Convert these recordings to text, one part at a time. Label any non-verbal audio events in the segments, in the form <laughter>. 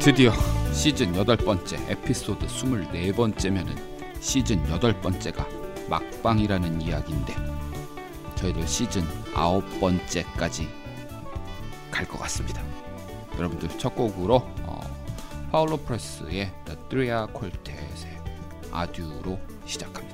드디어 시즌 여덟 번째 에피소드 24번째면은 시즌 여덟 번째가 막방이라는 이야기인데 저희들 시즌 아홉 번째까지 갈 것 같습니다. 여러분들 첫 곡으로 어, 파울로 프레스의 Tria Quartet의 아듀로 시작합니다.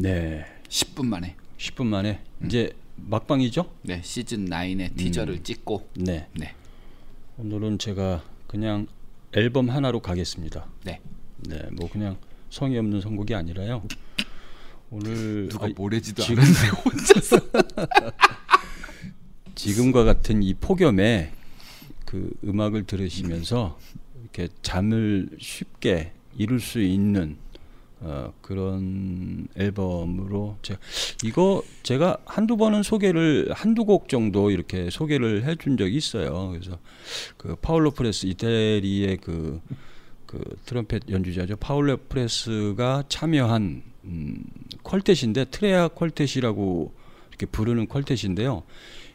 네. 네. 10분 만에. 10분 만에 이제 막방이죠? 네, 시즌 9의 티저를 찍고 네. 네. 오늘은 제가 그냥 앨범 하나로 가겠습니다. 네. 네, 뭐 그냥 성의 없는 선곡이 아니라요. 오늘 누가 아, 모래지도 지금- 않은데 혼자서 <laughs> 지금과 같은 이 폭염에 그 음악을 들으시면서 이렇게 잠을 쉽게 이룰 수 있는 어, 그런 앨범으로 제가 이거 제가 한두 번은 소개를 한두 곡 정도 이렇게 소개를 해준 적이 있어요. 그래서 그 파올로 프레수 이태리의 그, 그 트럼펫 연주자죠. 파올로 프레수가 참여한 음, quartet인데 Treya Quartet이라고 이렇게 부르는 quartet인데요.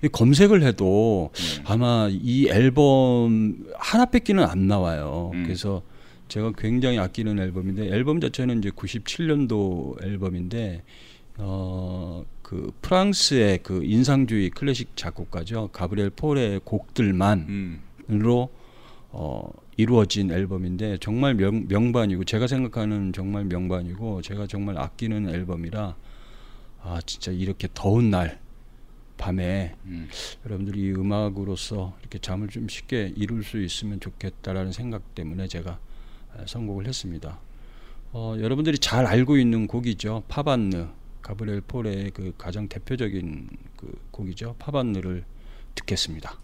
이 검색을 해도 아마 이 앨범 하나밖에는 안 나와요. 음. 그래서 제가 굉장히 아끼는 앨범인데 앨범 자체는 이제 97년도 앨범인데 어 그 프랑스의 그 인상주의 클래식 작곡가죠 가브리엘 폴의 곡들만으로 음. 어 이루어진 앨범인데 정말 명, 명반이고 제가 생각하는 정말 명반이고 제가 정말 아끼는 앨범이라 아 진짜 이렇게 더운 날 밤에 음. 여러분들이 이 음악으로서 이렇게 잠을 좀 쉽게 이룰 수 있으면 좋겠다라는 생각 때문에 제가 아, 선곡을 했습니다. 어, 여러분들이 잘 알고 있는 곡이죠. 파반느 가브리엘 폴의 그 가장 대표적인 그 곡이죠. 파반느를 듣겠습니다.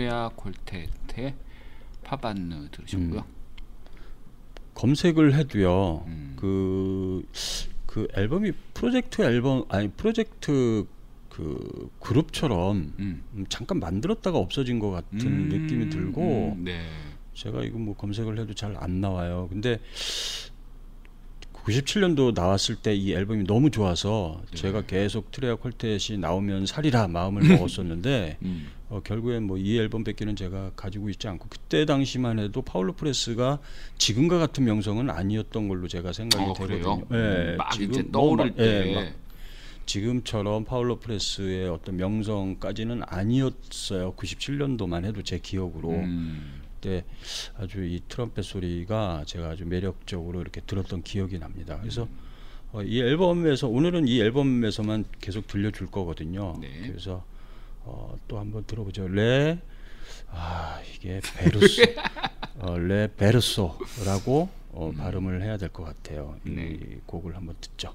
드레아 콜테트의 파반느 들으셨고요. 검색을 해도요. 음. 그, 그 앨범이 프로젝트 앨범 아니 프로젝트 그 그룹처럼 음. 음, 잠깐 만들었다가 없어진 것 같은 음, 느낌이 들고 음, 네. 제가 이거 뭐 검색을 해도 잘 안 나와요. 근데 97년도 나왔을 때 이 앨범이 너무 좋아서 네. 제가 계속 트레아 콜텟이 나오면 살이라 마음을 <laughs> 먹었었는데 음. 어, 결국엔 뭐 이 앨범밖에는 제가 가지고 있지 않고 그때 당시만 해도 파울로 프레스가 지금과 같은 명성은 아니었던 걸로 제가 생각이 어? 되거든요. 예, 막 지금 뭐 떠오를 막, 예, 때. 막 지금처럼 파울로 프레스의 어떤 명성까지는 아니었어요. 97년도만 해도 제 기억으로. 음. 그때 아주 이 트럼펫 소리가 제가 아주 매력적으로 이렇게 들었던 기억이 납니다. 그래서 어, 이 앨범에서 오늘은 이 앨범에서만 계속 들려줄 거거든요. 네. 그래서 어, 또 한번 들어보죠. 레, 아 이게 베르소, <laughs> 어, 레 베르소라고 어, 발음을 해야 될 것 같아요. 이 네. 곡을 한번 듣죠.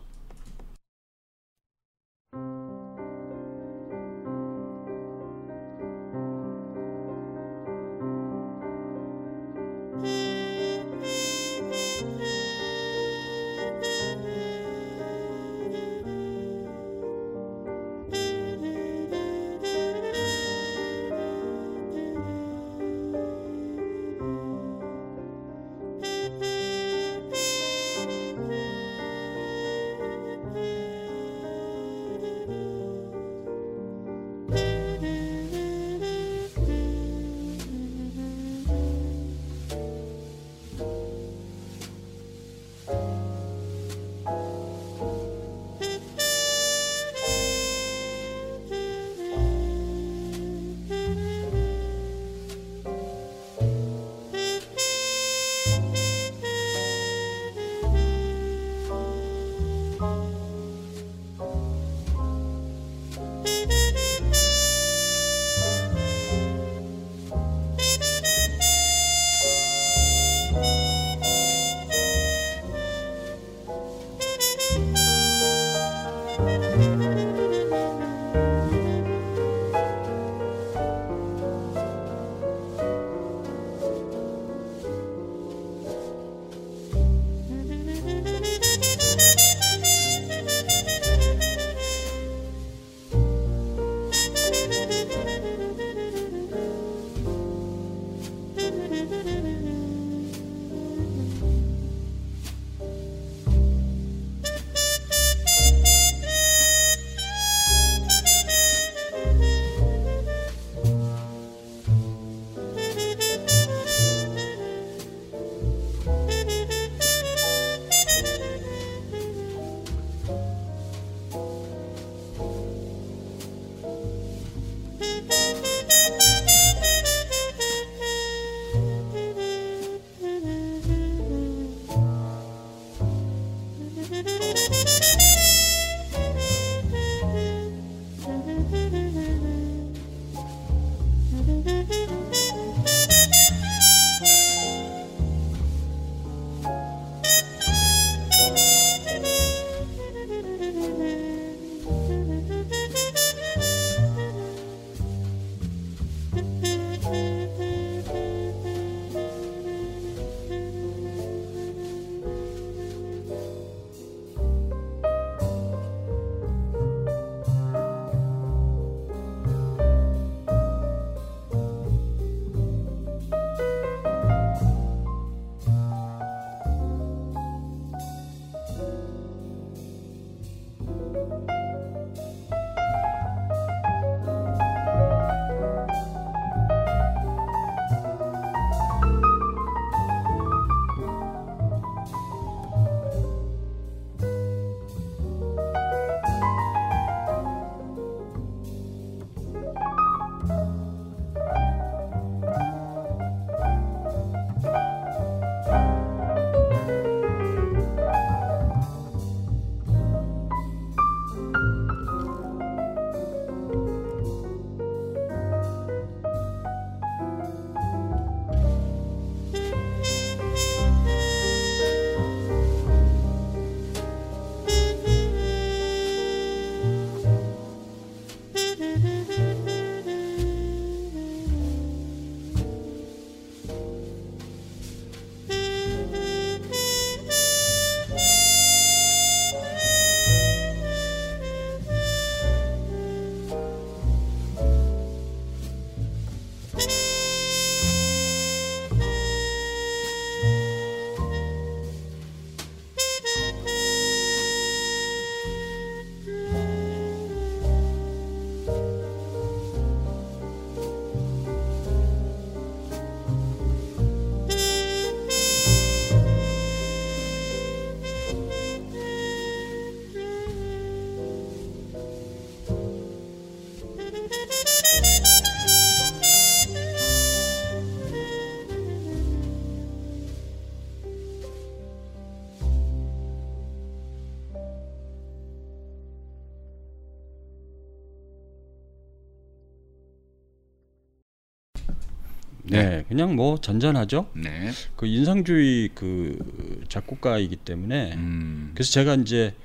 그냥 뭐 잔잔하죠. 네. 그 인상주의 그 작곡가이기 때문에 음. 그래서 제가 이제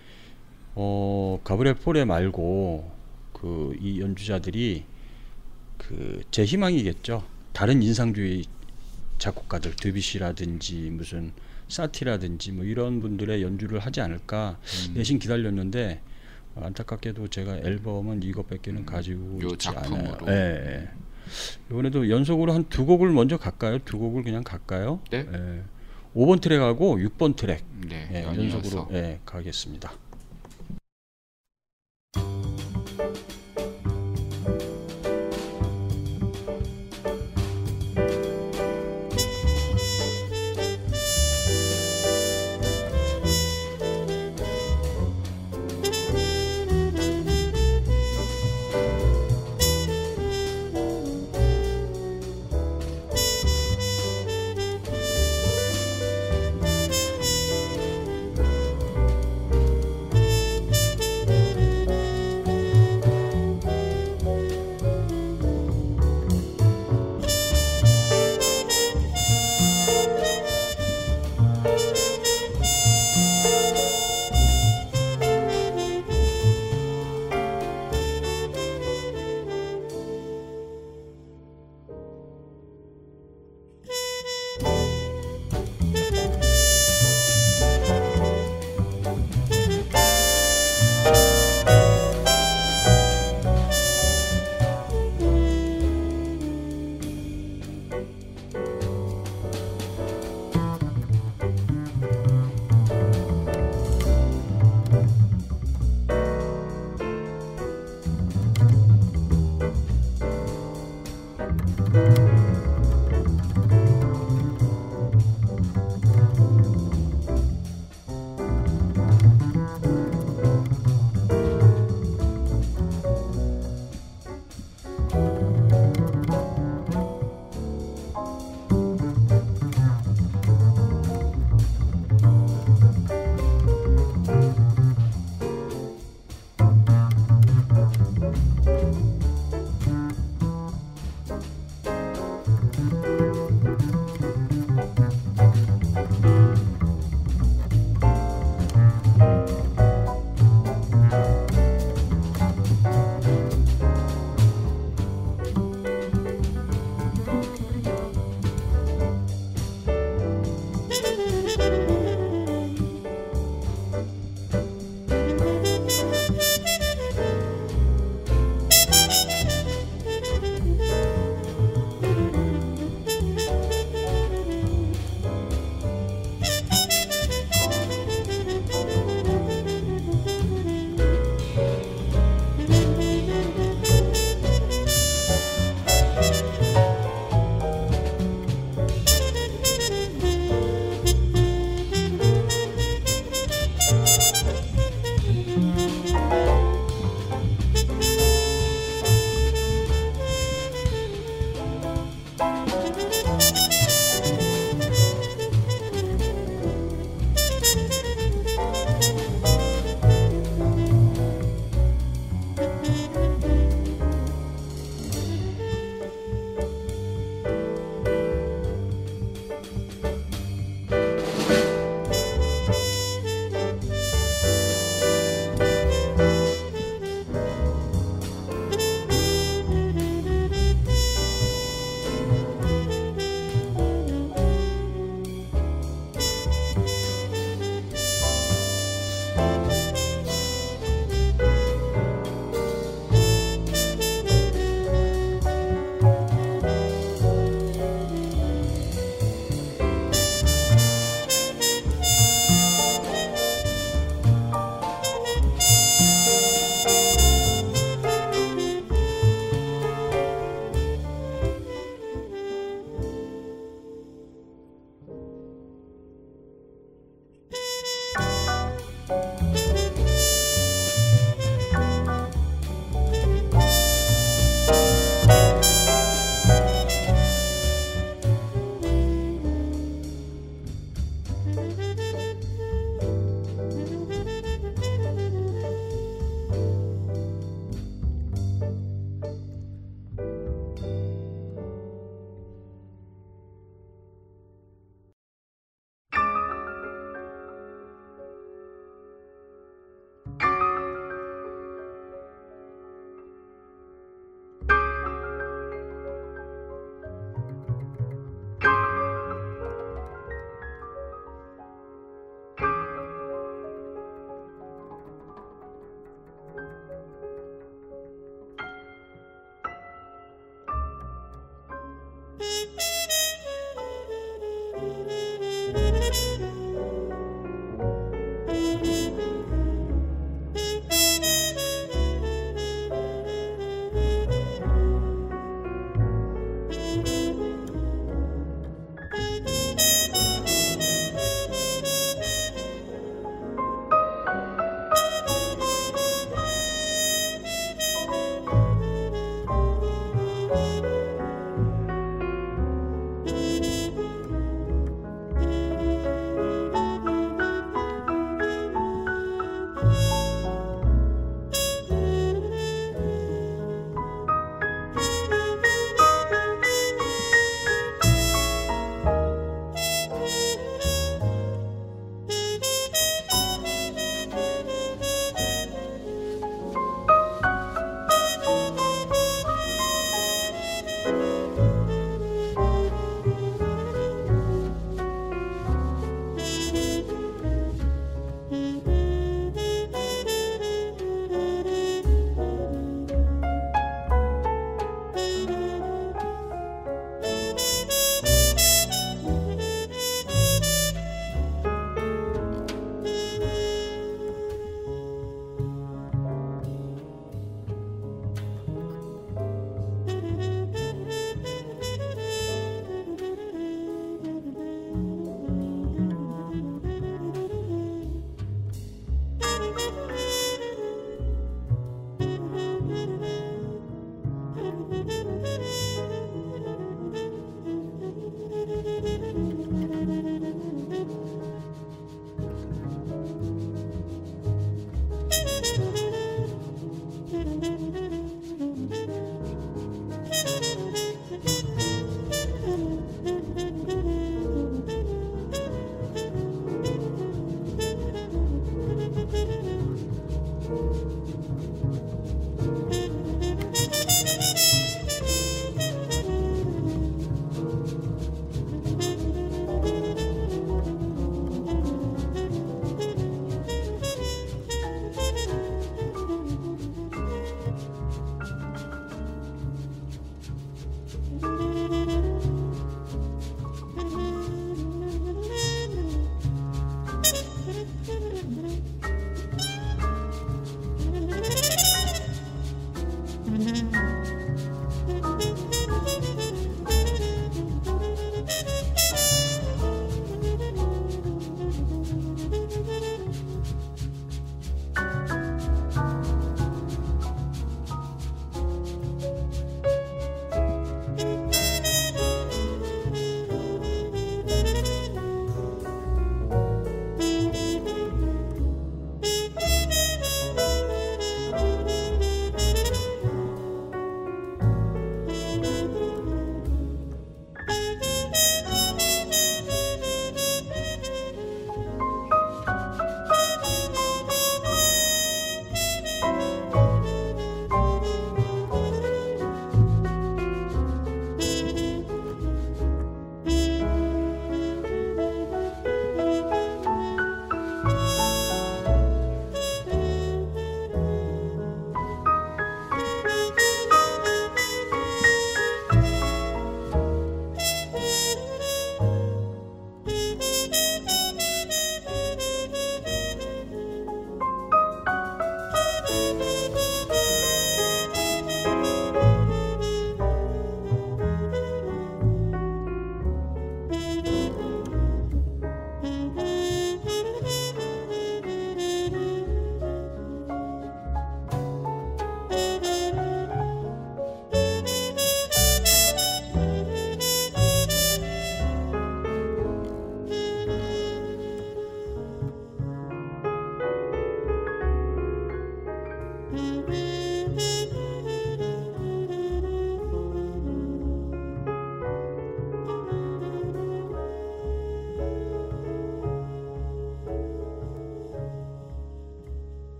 어 가브리엘 포레 말고 그 이 연주자들이 그 제 희망이겠죠. 다른 인상주의 작곡가들 드뷔시라든지 무슨 사티라든지 뭐 이런 분들의 연주를 하지 않을까 음. 내심 기다렸는데 안타깝게도 제가 앨범은 이것밖에는 가지고 음. 요 있지 않아요. 작품으로. 예, 예. 이번에도 연속으로 한 두 곡을 먼저 갈까요? 두 곡을 그냥 갈까요? 네. 예. 5번 트랙하고 6번 트랙 네. 예. 연속으로 예, 가겠습니다.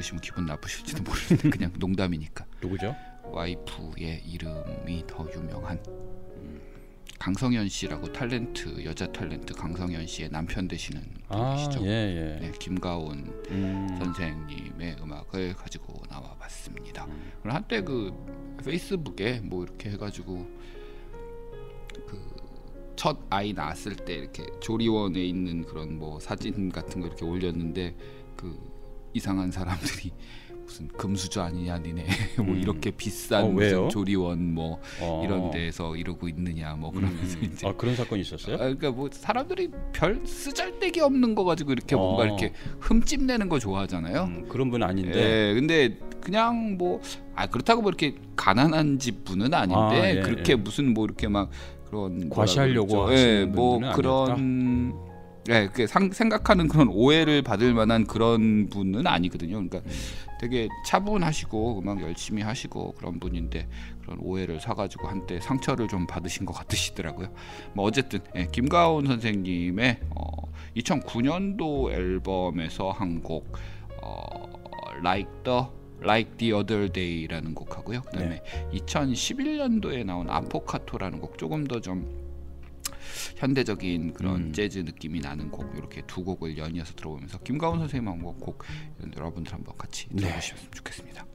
들으시면 기분 나쁘실지도 모르는데 <laughs> 그냥 농담이니까 누구죠? 와이프의 이름이 더 유명한 강성현 씨라고 탤런트 여자 탤런트 강성현 씨의 남편 되시는 아, 분이시죠. 예, 예. 네, 김가온 음, 선생님의 음악을 가지고 나와봤습니다. 음. 한때 그 페이스북에 뭐 이렇게 해가지고 그 첫 아이 낳았을 때 이렇게 조리원에 있는 그런 뭐 사진 같은 거 이렇게 올렸는데 그 이상한 사람들이 <laughs> 무슨 금수저 아니냐 니네 <laughs> 뭐 음. 이렇게 비싼 어, 조리원 뭐 어. 이런 데서 이러고 있느냐 뭐 그러면서 음, 이제 아 그런 사건이 있었어요? 아, 그러니까 뭐 사람들이 별 쓰잘데기 없는 거 가지고 이렇게 어. 뭔가 이렇게 흠집 내는 거 좋아하잖아요. 음, 그런 분 아닌데. 예, 근데 그냥 뭐 아 그렇다고 뭐 이렇게 가난한 집 분은 아닌데 아, 예, 그렇게 예. 무슨 뭐 이렇게 막 그런 과시하려고 예, 뭐 그런 예, 그 상, 생각하는 그런 오해를 받을 만한 그런 분은 아니거든요. 그러니까 음. 되게 차분하시고 음악 열심히 하시고 그런 분인데 그런 오해를 사가지고 한때 상처를 좀 받으신 것 같으시더라고요. 뭐 어쨌든 예, 김가온 선생님의 어, 2009년도 앨범에서 한곡 어, Like the Like the Other Day라는 곡하고요. 그다음에 2011년도에 나온 아포카토라는 곡 조금 더좀 현대적인 그런 음. 재즈 느낌이 나는 곡 이렇게 두 곡을 연이어서 들어보면서 김가온 선생님 한곡 곡 여러분들 한번 같이 네. 들어보시면 좋겠습니다.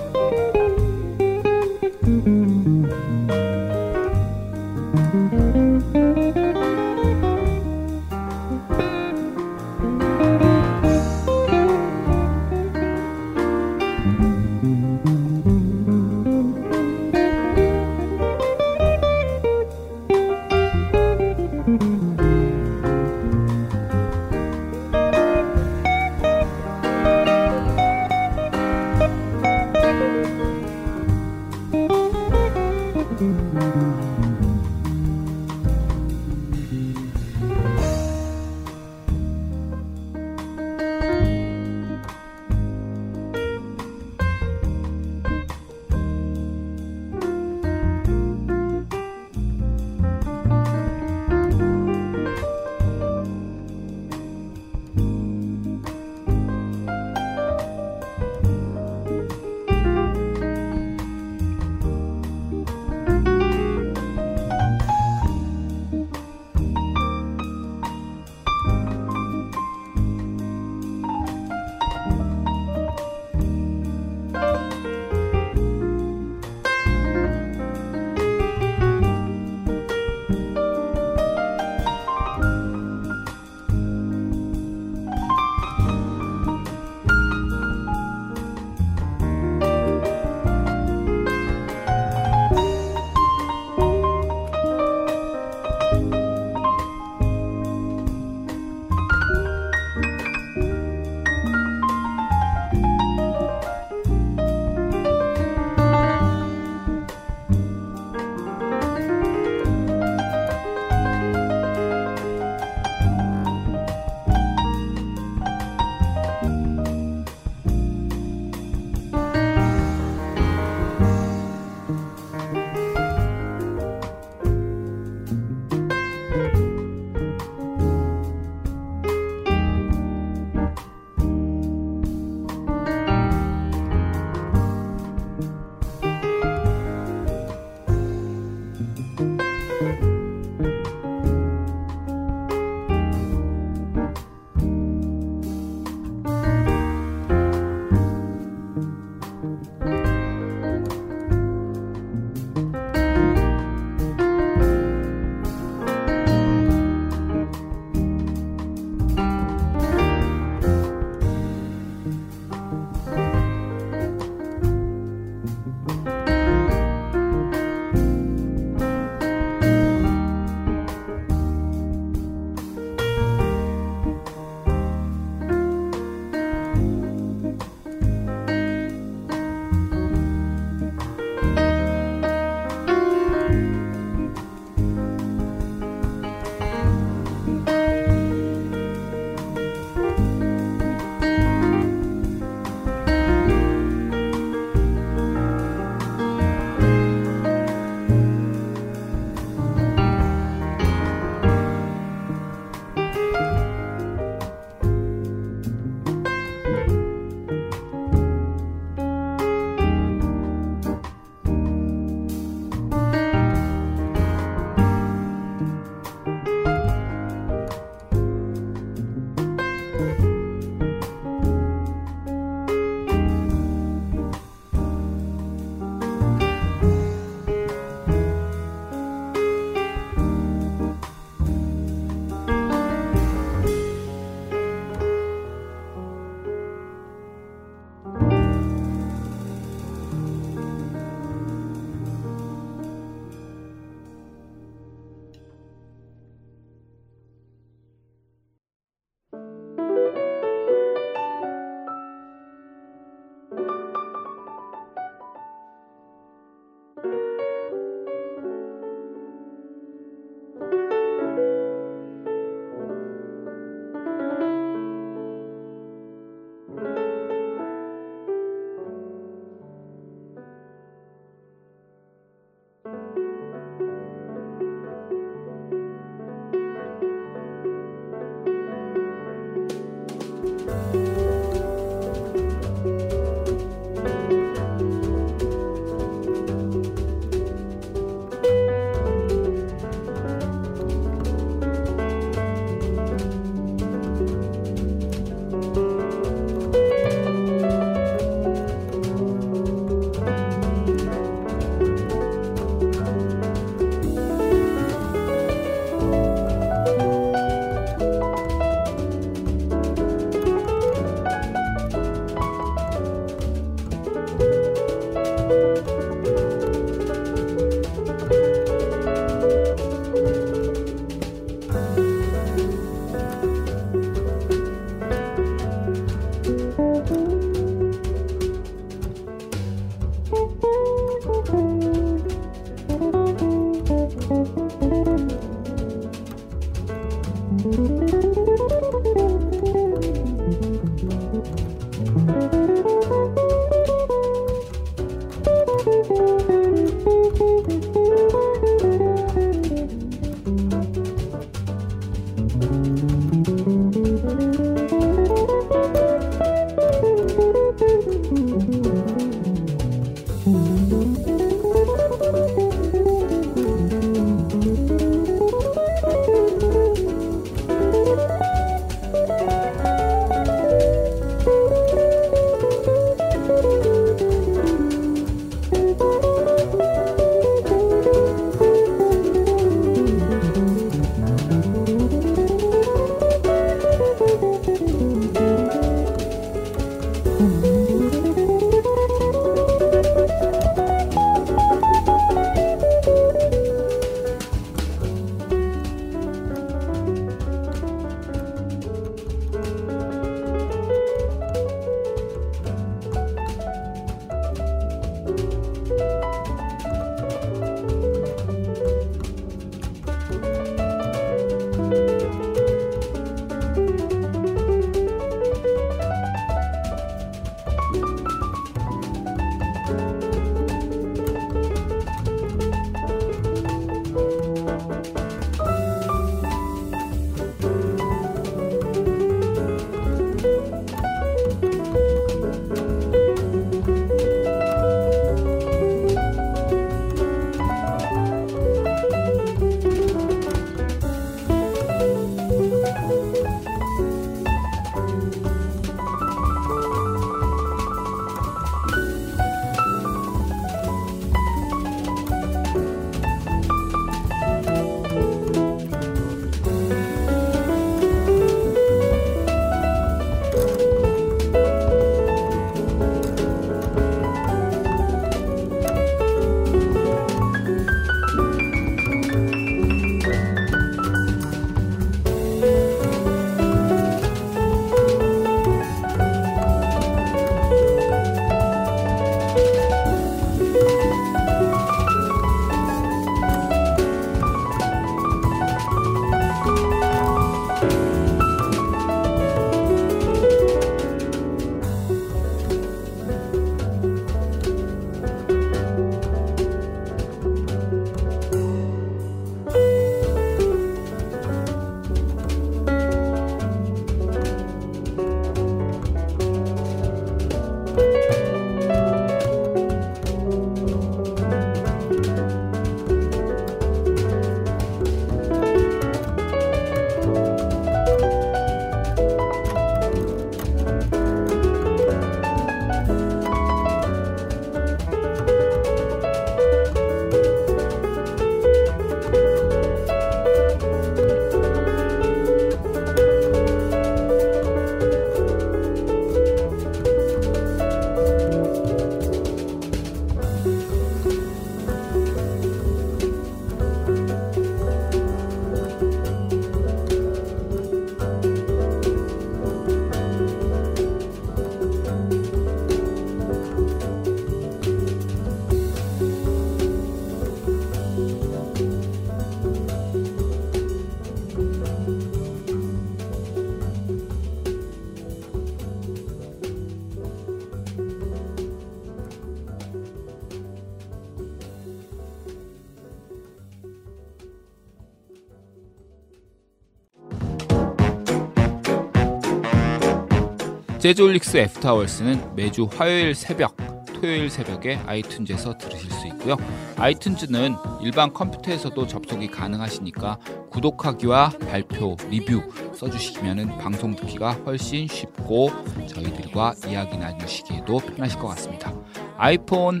재즈홀릭스 애프터 아워스는 매주 화요일 새벽, 토요일 새벽에 아이튠즈에서 들으실 수 있고요. 아이튠즈는 일반 컴퓨터에서도 접속이 가능하시니까 구독하기와 별표, 리뷰 써주시면 방송 듣기가 훨씬 쉽고 저희들과 이야기 나누시기에도 편하실 것 같습니다. 아이폰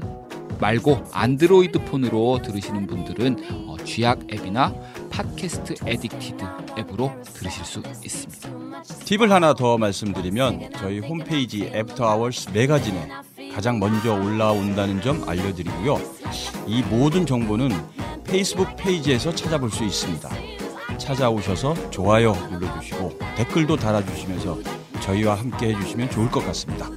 말고 안드로이드 폰으로 들으시는 분들은 어, 쥐약 앱이나 Podcast Addict 앱으로 들으실 수 있습니다. 팁을 하나 더 말씀드리면 저희 홈페이지 애프터 아워스 매거진에 가장 먼저 올라온다는 점 알려드리고요. 이 모든 정보는 페이스북 페이지에서 찾아볼 수 있습니다. 찾아오셔서 좋아요 눌러주시고 댓글도 달아주시면서 저희와 함께 해주시면 좋을 것 같습니다.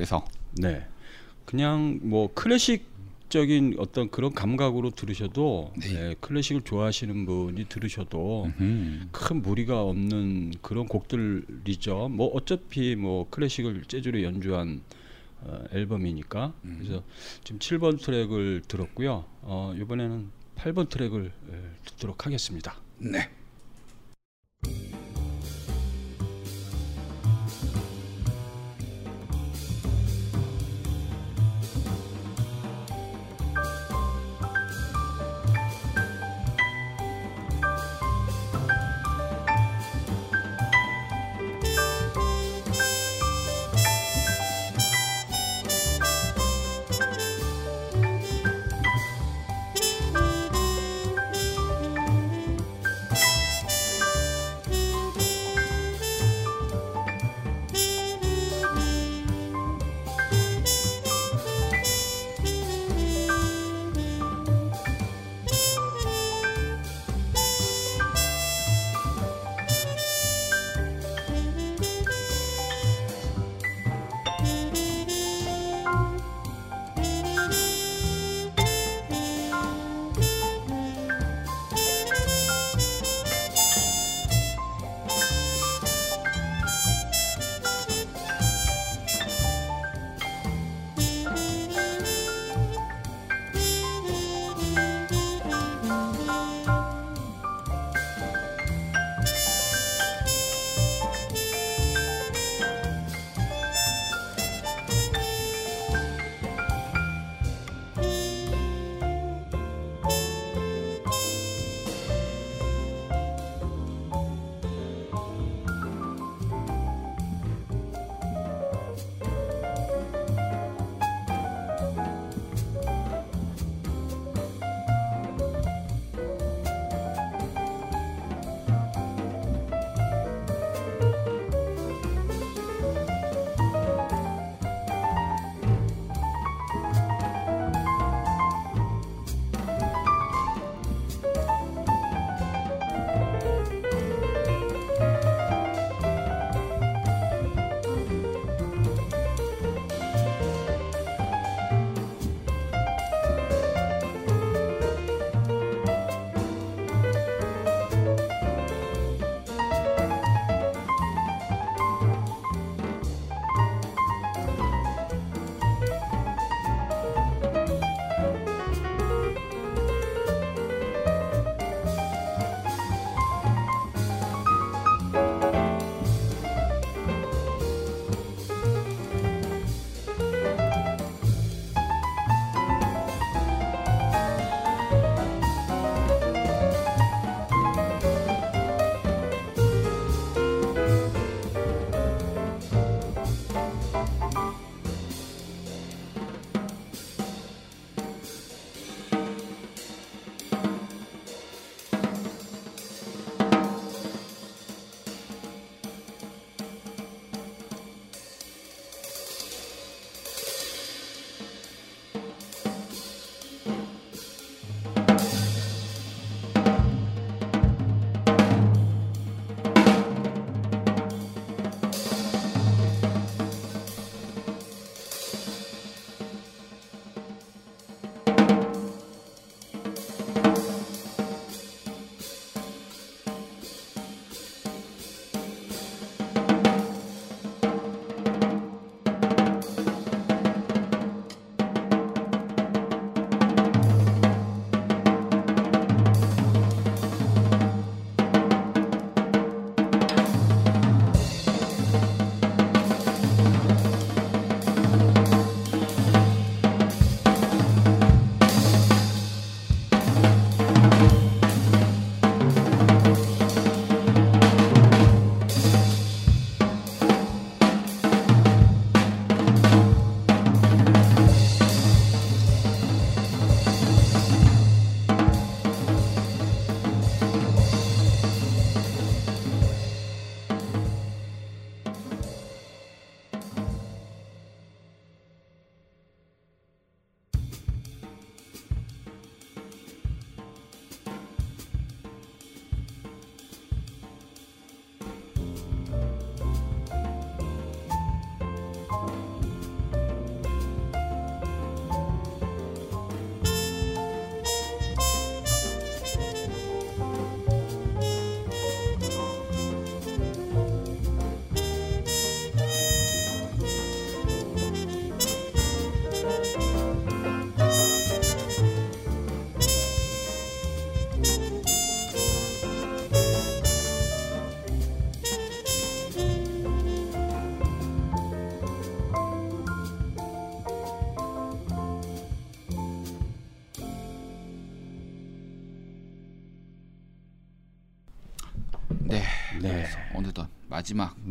그래서 네. 그냥 뭐 클래식적인 어떤 그런 감각으로 들으셔도 네. 네, 클래식을 좋아하시는 분이 들으셔도 음. 큰 무리가 없는 그런 곡들이죠. 뭐 어차피 뭐 클래식을 재즈로 연주한 어, 앨범이니까 그래서 지금 7번 트랙을 들었고요. 어, 이번에는 8번 트랙을 에, 듣도록 하겠습니다. 네.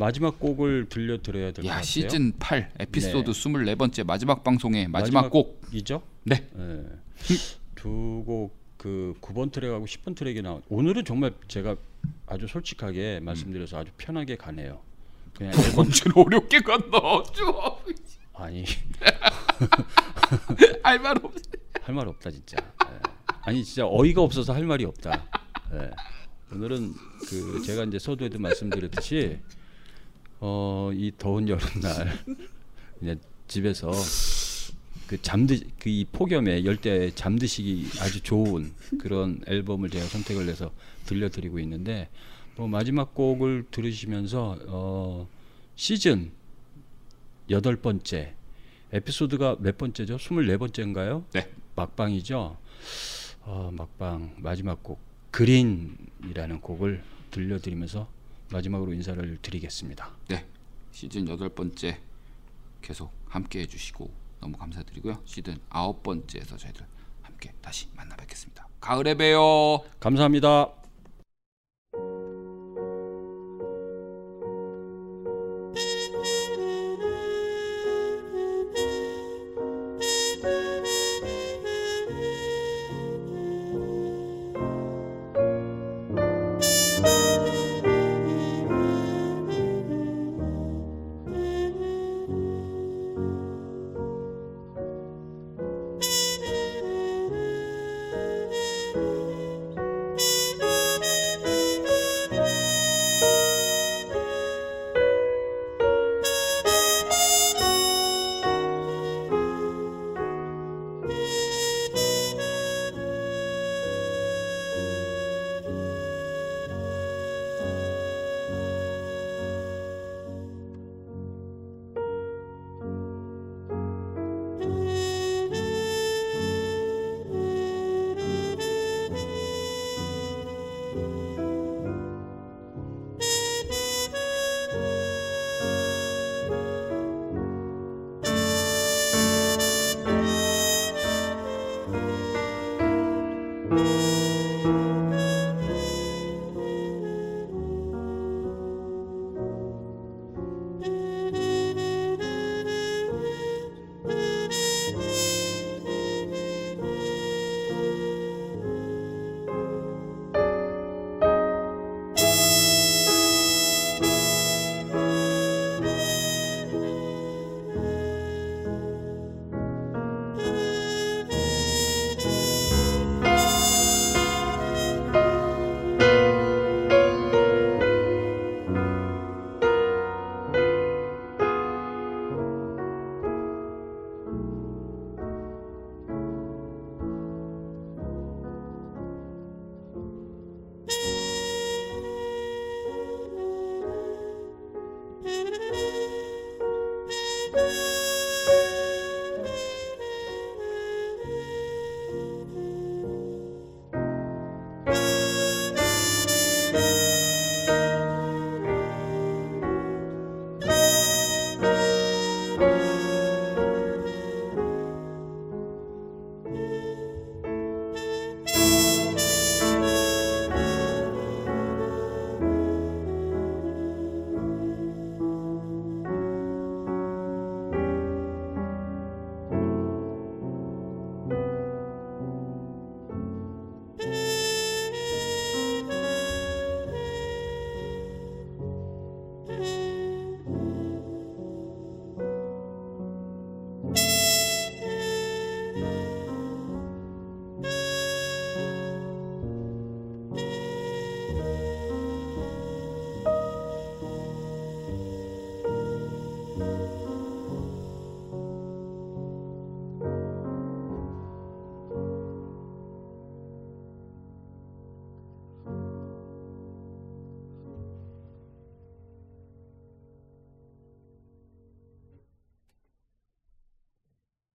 마지막 마지막 곡을 들려드려야 될것야 같아요. 시즌 8 에피소드 네. 24번째 마지막 방송의 마지막, 곡 이죠? 네. 두곡 그 9번 트랙하고 10번 트랙이 나온. 오늘은 정말 제가 아주 솔직하게 말씀드려서 아주 편하게 가네요. 그냥 언제는 어렵게 쭉 아니 <laughs> 할 말 없. 할말 없다 진짜. 예. 아니 진짜 어이가 없어서 할 말이 없다. 예. 오늘은 그 제가 이제 서두에도 말씀드렸듯이 어 이 더운 여름날 <laughs> 그냥 집에서 그 잠드 그 이 폭염에 열대 잠드시기 아주 좋은 그런 앨범을 제가 선택을 해서 들려드리고 있는데 뭐 마지막 곡을 들으시면서 어 시즌 여덟 번째 에피소드가 몇 번째죠? 스물네 번째인가요? 네. 막방이죠. 어, 막방 마지막 곡 그린이라는 곡을 들려드리면서 마지막으로 인사를 드리겠습니다. 네. 시즌 여덟 번째 계속 함께 해주시고 너무 감사드리고요. 시즌 아홉 번째에서 저희들 함께 다시 만나 뵙겠습니다. 가을에 봬요. 감사합니다.